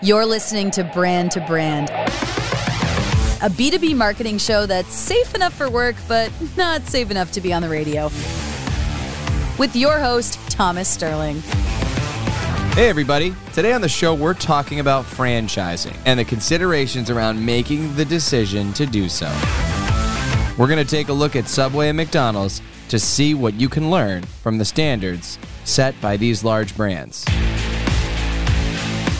You're listening to Brand to Brand, a B2B marketing show that's safe enough for work, but not safe enough to be on the radio. With your host, Thomas Sterling. Hey, everybody. Today on the show, we're talking about franchising and the considerations around making the decision to do so. We're going to take a look at Subway and McDonald's to see what you can learn from the standards set by these large brands.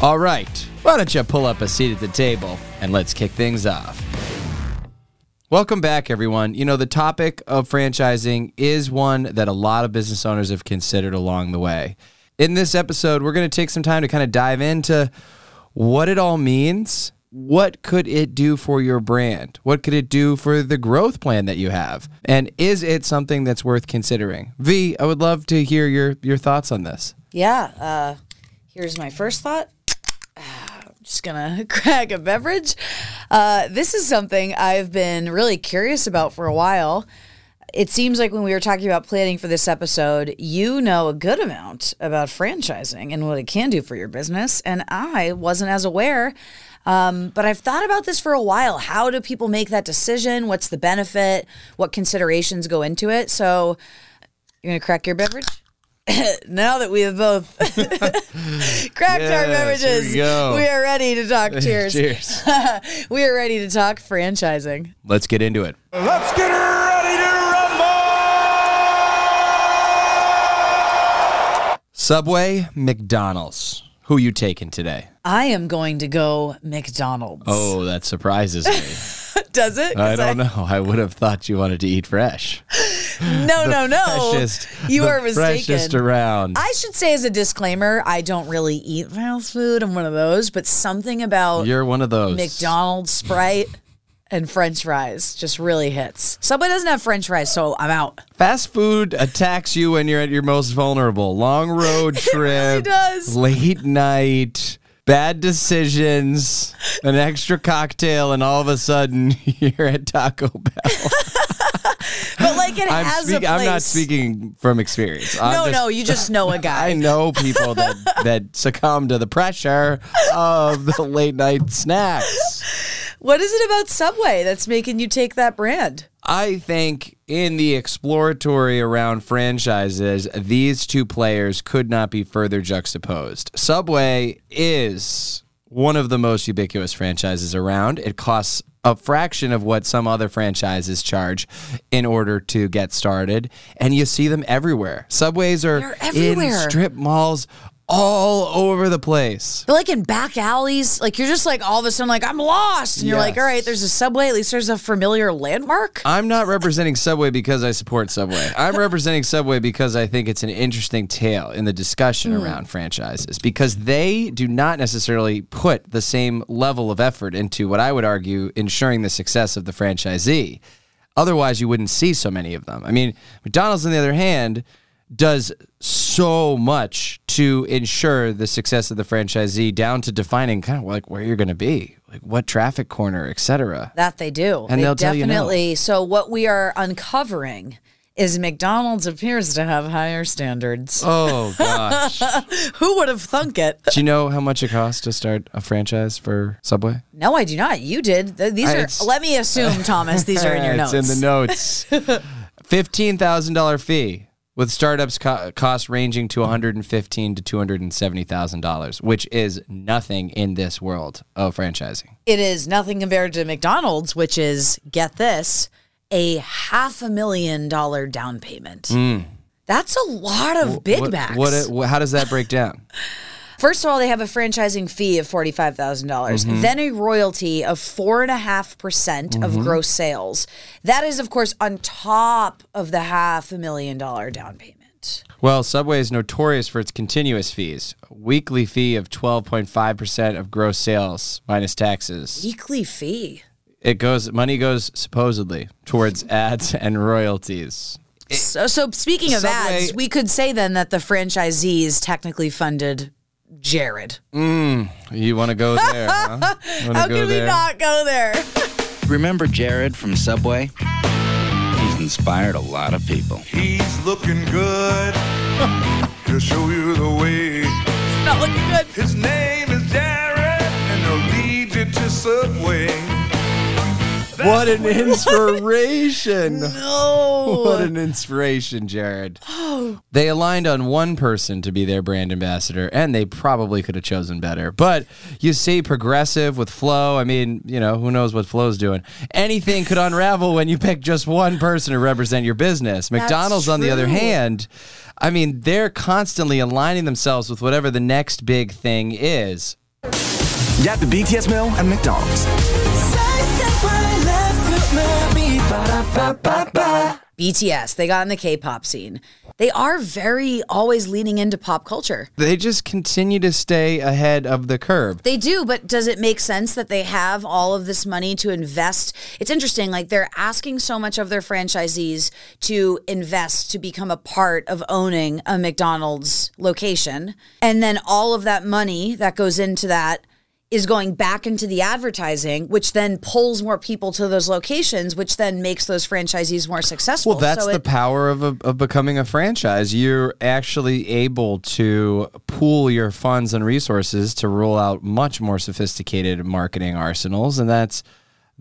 All right, why don't you pull up a seat at the table and let's kick things off. Welcome back, everyone. You know, the topic of franchising is one that a lot of business owners have considered along the way. In this episode, we're going to take some time to kind of dive into what it all means. What could it do for your brand? What could it do for the growth plan that you have? And is it something that's worth considering? V, I would love to hear your your thoughts on this. Yeah, uh, here's my first thought. Just gonna crack a beverage. Uh, this is something I've been really curious about for a while. It seems like when we were talking about planning for this episode, you know a good amount about franchising and what it can do for your business, and I wasn't as aware. Um, but I've thought about this for a while. How do people make that decision? What's the benefit? What considerations go into it? So, you're gonna crack your beverage. now that we have both cracked our Yes, here beverages, we we are ready to talk. Cheers. Cheers. we are ready to talk franchising. Let's get into it. Let's get ready to rumble! Subway, McDonald's. Who you taking today? I am going to go McDonald's. Oh, that surprises me. Does it? I don't know. I would have thought you wanted to eat fresh. No, no, no. Freshest, you are mistaken. Freshest around. I should say as a disclaimer, I don't really eat fast food. I'm one of those, but something about You're one of those. McDonald's Sprite and French fries just really hits. Subway doesn't have French fries, so I'm out. Fast food attacks you when you're at your most vulnerable. Long road trip, does. late night, bad decisions, an extra cocktail, and all of a sudden you're at Taco Bell. But like it I'm, has speak- a place. I'm not speaking from experience. I'm No, just- no, you just know a guy. I know people that, that succumb to the pressure of the late night snacks. What is it about Subway that's making you take that brand? I think in the exploratory around franchises, these two players could not be further juxtaposed. Subway is one of the most ubiquitous franchises around. It costs a fraction of what some other franchises charge in order to get started, and you see them everywhere. Subways are They're in everywhere. strip malls all over the place. But like in back alleys, like you're just like all of a sudden like I'm lost, and you're like, all right, there's a Subway. At least there's a familiar landmark. I'm not representing Subway because I support Subway. I'm representing Subway because I think it's an interesting tale in the discussion hmm. around franchises because they do not necessarily put the same level of effort into what I would argue ensuring the success of the franchisee. Otherwise, you wouldn't see so many of them. I mean, McDonald's, on the other hand, does so much to ensure the success of the franchisee down to defining kind of like where you're going to be, like what traffic corner, etc. That they do. And they they'll tell you no. definitely. So what we are uncovering is McDonald's appears to have higher standards. Oh gosh. Who would have thunk it? Do you know how much it costs to start a franchise for Subway? No, I do not. You did. These are. it's- Let me assume, Thomas. These are in your it's notes. in the notes. Fifteen thousand dollar fee with startups co- cost ranging to one hundred and fifteen to two hundred and seventy thousand dollars, which is nothing in this world of franchising. It is nothing compared to McDonald's, which is get this a half a million dollar down payment. Hmm. That's a lot of big backs. What, what? How does that break down? First of all, they have a franchising fee of $45,000, Mm-hmm. then a royalty of four and a half percent Mm-hmm. of gross sales. That is, of course, on top of the half a million dollar down payment. Well, Subway is notorious for its continuous fees. Weekly fee of twelve point five percent of gross sales minus taxes. Weekly fee. It goes money goes supposedly towards ads and royalties. So, so speaking of Subway- ads, we could say then that the franchisees technically funded Jared. Mm, you want to go there? Huh? How go can we not go there? Remember Jared from Subway? He's inspired a lot of people. He's looking good. He'll show you the way. It's not looking good. His name is Jared, and he'll lead you to Subway. What an inspiration. No. What an inspiration, Jared. They aligned on one person to be their brand ambassador, and they probably could have chosen better. But you see, progressive with Flo. I mean, you know, who knows what Flo's doing? Anything could unravel when you pick just one person to represent your business. McDonald's, on the other hand, I mean, they're constantly aligning themselves with whatever the next big thing is. Got the BTS meal at McDonald's. BTS, they got in the K-pop scene. They are very always leaning into pop culture. They just continue to stay ahead of the curve. They do, but does it make sense that they have all of this money to invest? It's interesting, like they're asking so much of their franchisees to invest to become a part of owning a McDonald's location. And then all of that money that goes into that is going back into the advertising, which then pulls more people to those locations, which then makes those franchisees more successful. Well, that's So the it- power of, a, of becoming a franchise. You're actually able to pool your funds and resources to roll out much more sophisticated marketing arsenals, and that's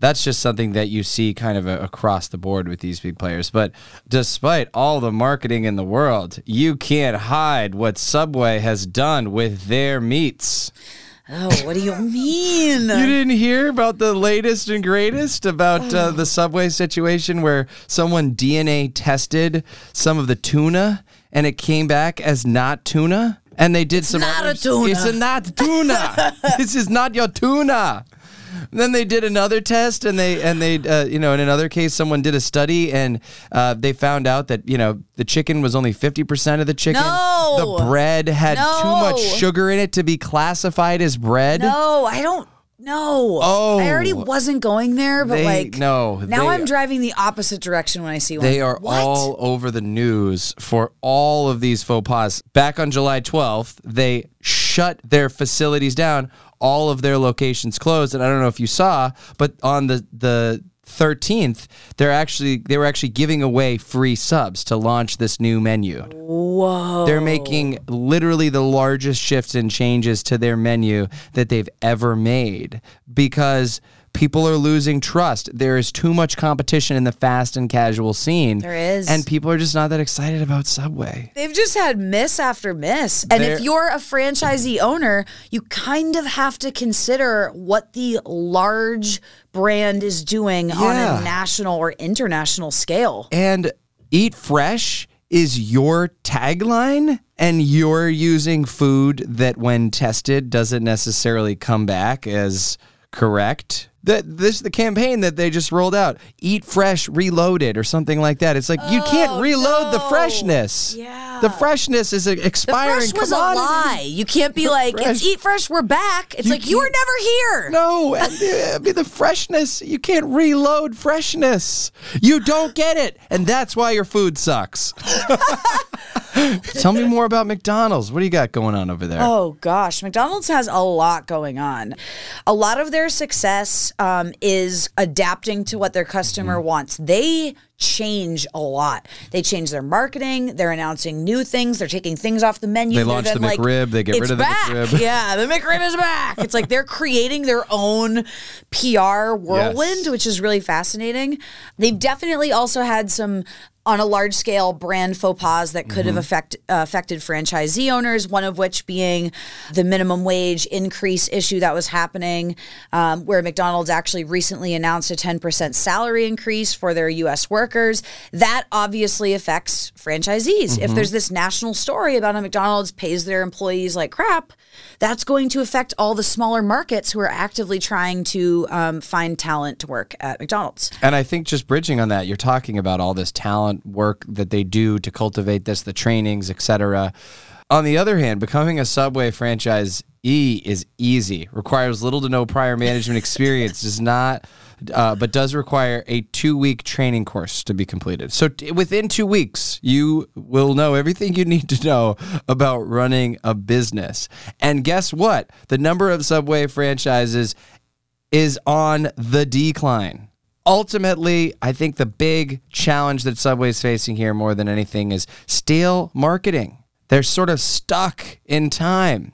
that's just something that you see kind of a, across the board with these big players. But despite all the marketing in the world, you can't hide what Subway has done with their meats. Oh, what do you mean? You didn't hear about the latest and greatest about uh, the Subway situation where someone DNA tested some of the tuna and it came back as not tuna? And they did some. not a tuna. It's a not tuna. this is not your tuna. Then they did another test, and they and they uh, you know in another case someone did a study and uh, they found out that you know the chicken was only fifty percent of the chicken. No. The bread had too much sugar in it to be classified as bread. No, I don't. No. Oh. I already wasn't going there, but They- like, no, Now they- I'm driving the opposite direction when I see one. They are What? all over the news for all of these faux pas. Back on July 12th, they shut their facilities down. All of their locations closed, and I don't know if you saw, but on the the 13th, they're actually they were actually giving away free subs to launch this new menu. Whoa. They're making literally the largest shifts and changes to their menu that they've ever made because people are losing trust. There is too much competition in the fast and casual scene. There is. And people are just not that excited about Subway. They've just had miss after miss. And They're- if you're a franchisee owner, you kind of have to consider what the large brand is doing on a national or international scale. And Eat Fresh is your tagline and you're using food that when tested doesn't necessarily come back as correct. That this is the campaign that they just rolled out. Eat fresh, reloaded, or something like that. It's like you can't reload the Oh, freshness. Yeah. the freshness is an The fresh was a lie. You can't be like, fresh- it's eat fresh, we're back. It's You like, you were never here. No, and, uh, I mean the freshness. You can't reload freshness. You don't get it, and that's why your food sucks. Tell me more about McDonald's. What do you got going on over there? Oh gosh, McDonald's has a lot going on. A lot of their success um, is adapting to what their customer Mm-hmm. wants. They change a lot. They change their marketing. They're announcing new things. They're taking things off the menu. They launch the like, McRib. They get rid of the back." McRib. Yeah, the McRib is back. It's like they're creating their own PR whirlwind, Yes. which is really fascinating. They've definitely also had some on a large scale brand faux pas that could have Mm-hmm. affect, uh, affected franchisee owners, one of which being the minimum wage increase issue that was happening, um, where McDonald's actually recently announced a 10% salary increase for their US workers. That obviously affects franchisees. Mm-hmm. If there's this national story about a McDonald's pays their employees like crap, that's going to affect all the smaller markets who are actively trying to um, find talent to work at McDonald's. And I think just bridging on that, you're talking about all this talent work that they do to cultivate this, the trainings, etc. On the other hand, becoming a Subway franchise E is easy. Requires little to no prior management experience. Does not, uh, but does require a two-week training course to be completed. So t- within two weeks, you will know everything you need to know about running a business. And guess what? The number of Subway franchises is on the decline. Ultimately, I think the big challenge that Subway's facing here more than anything is stale marketing. They're sort of stuck in time.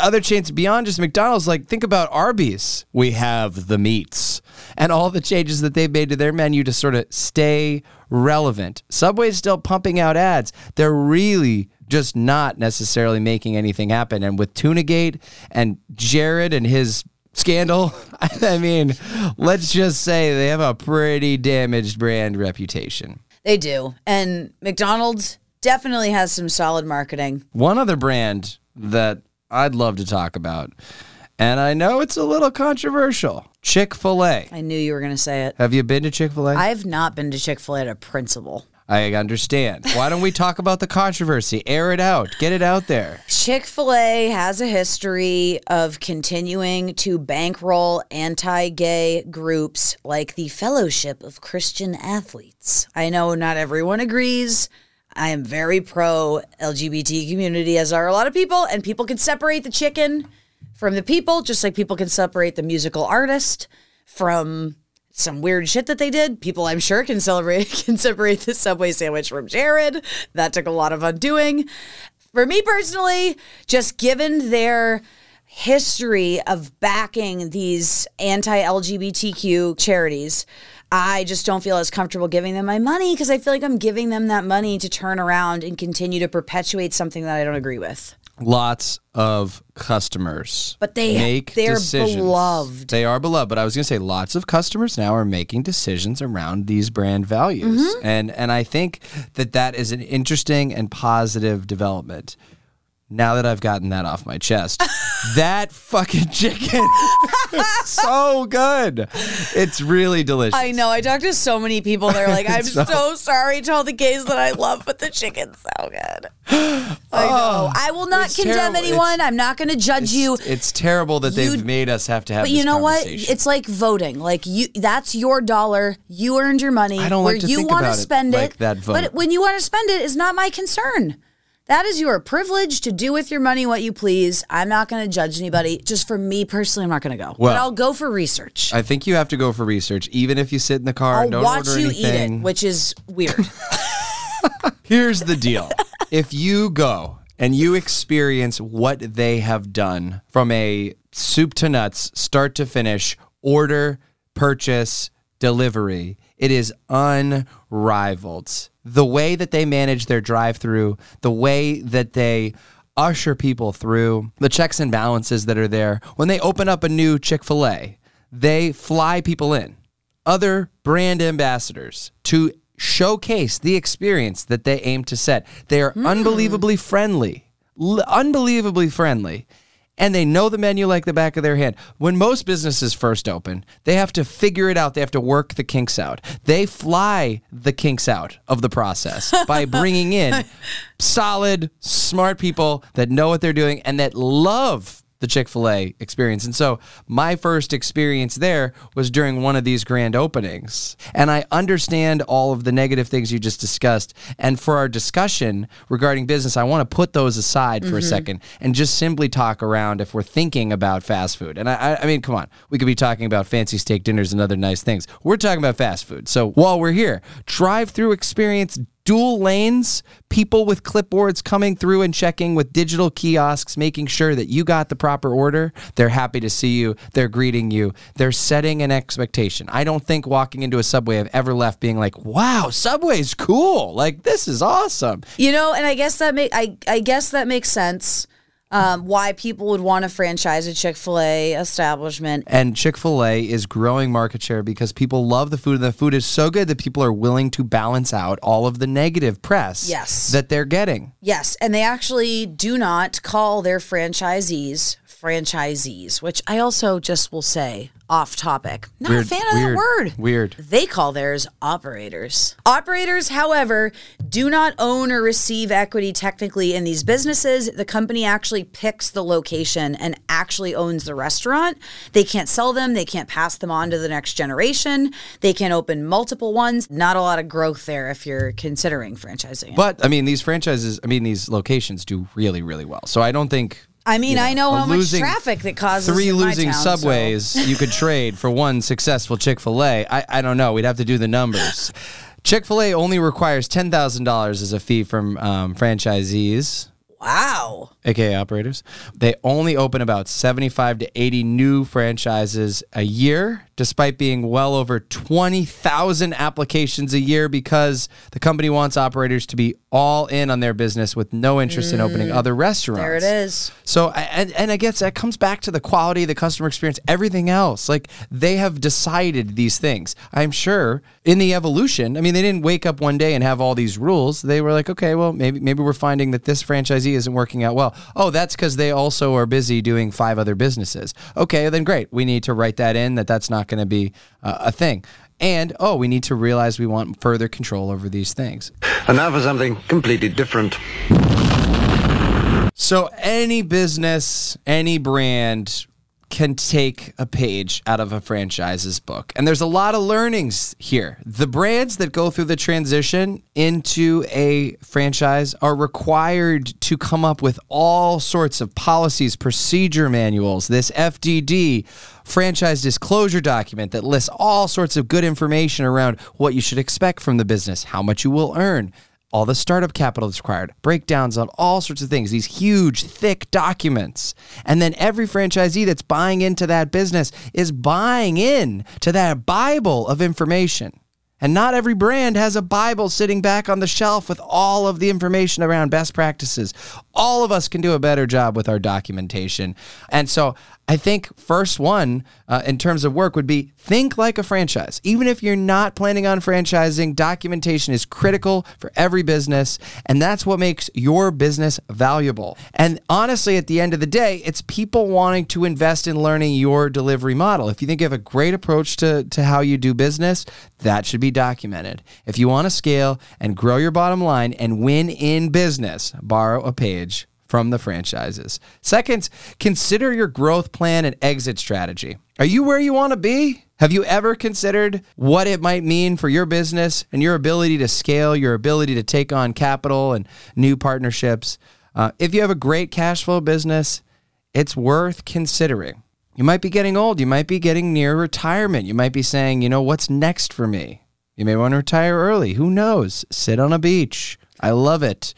Other chains beyond just McDonald's, like think about Arby's. We have the meats and all the changes that they've made to their menu to sort of stay relevant. Subway's still pumping out ads. They're really just not necessarily making anything happen. And with Tunagate and Jared and his scandal, I mean, let's just say they have a pretty damaged brand reputation. They do. And McDonald's definitely has some solid marketing. One other brand that I'd love to talk about, and I know it's a little controversial Chick fil A. I knew you were going to say it. Have you been to Chick fil A? I've not been to Chick fil A at a principal. I understand. Why don't we talk about the controversy? Air it out. Get it out there. Chick fil A has a history of continuing to bankroll anti gay groups like the Fellowship of Christian Athletes. I know not everyone agrees. I am very pro LGBT community, as are a lot of people, and people can separate the chicken from the people, just like people can separate the musical artist from some weird shit that they did. People, I'm sure, can celebrate can separate the Subway sandwich from Jared. That took a lot of undoing. For me personally, just given their history of backing these anti-LGBTQ charities, I just don't feel as comfortable giving them my money because I feel like I'm giving them that money to turn around and continue to perpetuate something that I don't agree with. Lots of customers. But they- make they're decisions. beloved. They are beloved. But I was going to say lots of customers now are making decisions around these brand values. Mm-hmm. And and I think that that is an interesting and positive development. Now that I've gotten that off my chest, that fucking chicken so good. It's really delicious. I know. I talked to so many people. They're like, "I'm So- so sorry to all the gays that I love, but the chicken's so good." I know. Oh, I will not Oh, condemn terrible. anyone. It's- I'm not going to judge It's, you. it's terrible that they've made us have to have But you know what? It's like voting. Like you, that's your dollar. You earned your money. I don't where like to you think want to about it spend like it. that vote. But when you want to spend it is not my concern. That is your privilege to do with your money what you please. I'm not going to judge anybody. Just for me personally, I'm not going to go. Well, but I'll go for research. I think you have to go for research, even if you sit in the car I'll and don't watch order you anything. eat it, which is weird. Here's the deal. if you go and you experience what they have done from a soup to nuts, start to finish, order, purchase, delivery, it is unrivaled. The way that they manage their drive through, the way that they usher people through, the checks and balances that are there. When they open up a new Chick fil A, they fly people in other brand ambassadors to showcase the experience that they aim to set. They are hmm. unbelievably friendly, unbelievably friendly. And they know the menu like the back of their hand. When most businesses first open, they have to figure it out. They have to work the kinks out. They fly the kinks out of the process by bringing in solid, smart people that know what they're doing and that love the Chick fil A experience. And so my first experience there was during one of these grand openings. And I understand all of the negative things you just discussed. And for our discussion regarding business, I want to put those aside for a mm-hmm. second and just simply talk around if we're thinking about fast food. And I, I, I mean, come on, we could be talking about fancy steak dinners and other nice things. We're talking about fast food. So while we're here, drive through experience dual lanes, people with clipboards coming through and checking with digital kiosks, making sure that you got the proper order. They're happy to see you. They're greeting you. They're setting an expectation. I don't think walking into a subway I've ever left being like, wow, Subway's cool. Like, this is awesome. You know, and I guess that make I I guess that makes sense. Um, why people would want to franchise a Chick Fil A establishment. And Chick fil A is growing market share because people love the food. And the food is so good that people are willing to balance out all of the negative press Yes. that they're getting. Yes, and they actually do not call their franchisees franchisees, which I also just will say off topic. Not Weird- a fan of weird- that word. weird. They call theirs operators. Operators, however, do not own or receive equity technically in these businesses. The company actually picks the location and actually owns the restaurant. They can't sell them, they can't pass them on to the next generation. They can open multiple ones. Not a lot of growth there if you're considering franchising. But I mean, these franchises, I mean, these locations do really, really well. So I don't think. I mean, I know how much traffic that causes Three losing town, so- subways you could trade for one successful Chick fil A. I, I don't know. We'd have to do the numbers. Chick fil A only requires $10,000 as a fee from um, franchisees. Wow. Aka operators. They only open about 75 to 80 new franchises a year, despite being well over 20,000 applications a year because the company wants operators to be all in on their business with no interest in opening mm. other restaurants. There it is. So, and, and I guess that comes back to the quality, the customer experience, everything else. Like they have decided these things. I'm sure in the evolution, I mean, they didn't wake up one day and have all these rules. They were like, okay, well, maybe maybe we're finding that this franchisee isn't working out well. Oh, that's because they also are busy doing five other businesses. Okay, then great. We need to write that in that that's not going to be uh, a thing. And oh, we need to realize we want further control over these things. And now for something completely different. So any business, any brand can take a page out of a franchise's book. And there's a lot of learnings here. The brands that go through the transition into a franchise are required to come up with all sorts of policies, procedure manuals, this FDD franchise disclosure document that lists all sorts of good information around what you should expect from the business, how much you will earn, all the startup capital that's required, breakdowns on all sorts of things, these huge, thick documents. And then every franchisee that's buying into that business is buying in to that Bible of information. And not every brand has a Bible sitting back on the shelf with all of the information around best practices. All of us can do a better job with our documentation. And so I think first one uh, in terms of work would be think like a franchise. Even if you're not planning on franchising, documentation is critical for every business. And that's what makes your business valuable. And honestly, at the end of the day, it's people wanting to invest in learning your delivery model. If you think you have a great approach to, to how you do business, that should be documented. If you want to scale and grow your bottom line and win in business, borrow a page from the franchises. Second, consider your growth plan and exit strategy. Are you where you want to be? Have you ever considered what it might mean for your business and your ability to scale, your ability to take on capital and new partnerships? Uh, if you have a great cash flow business, it's worth considering. You might be getting old. You might be getting near retirement. You might be saying, you know, what's next for me? You may want to retire early. Who knows? Sit on a beach. I love it.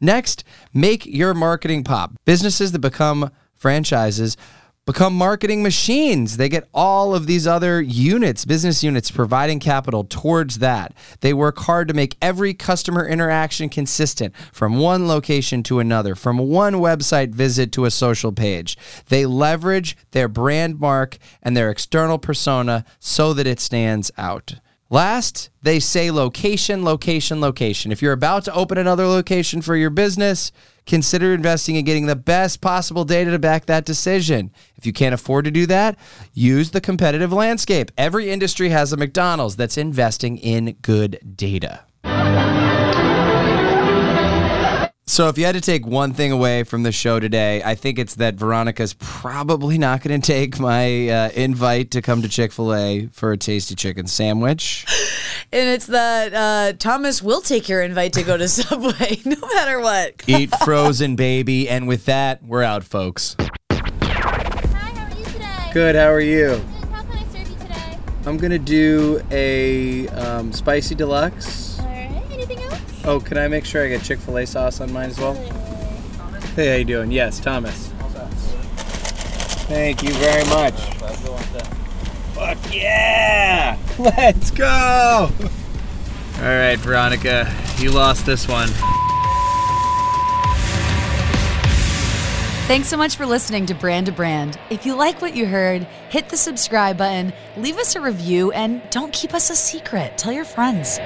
Next, make your marketing pop. Businesses that become franchises become marketing machines. They get all of these other units, business units, providing capital towards that. They work hard to make every customer interaction consistent from one location to another, from one website visit to a social page. They leverage their brand mark and their external persona so that it stands out. Last, they say location, location, location. If you're about to open another location for your business, consider investing in getting the best possible data to back that decision. If you can't afford to do that, use the competitive landscape. Every industry has a McDonald's that's investing in good data. So, if you had to take one thing away from the show today, I think it's that Veronica's probably not going to take my uh, invite to come to Chick fil A for a tasty chicken sandwich. And it's that uh, Thomas will take your invite to go to Subway no matter what. Eat frozen, baby. And with that, we're out, folks. Hi, how are you today? Good. How are you? Good. How can I serve you today? I'm going to do a um, spicy deluxe. Oh, can I make sure I get Chick fil A sauce on mine as well? Hey, how you doing? Yes, Thomas. Thank you very much. Fuck yeah! Let's go! All right, Veronica, you lost this one. Thanks so much for listening to Brand to Brand. If you like what you heard, hit the subscribe button, leave us a review, and don't keep us a secret. Tell your friends.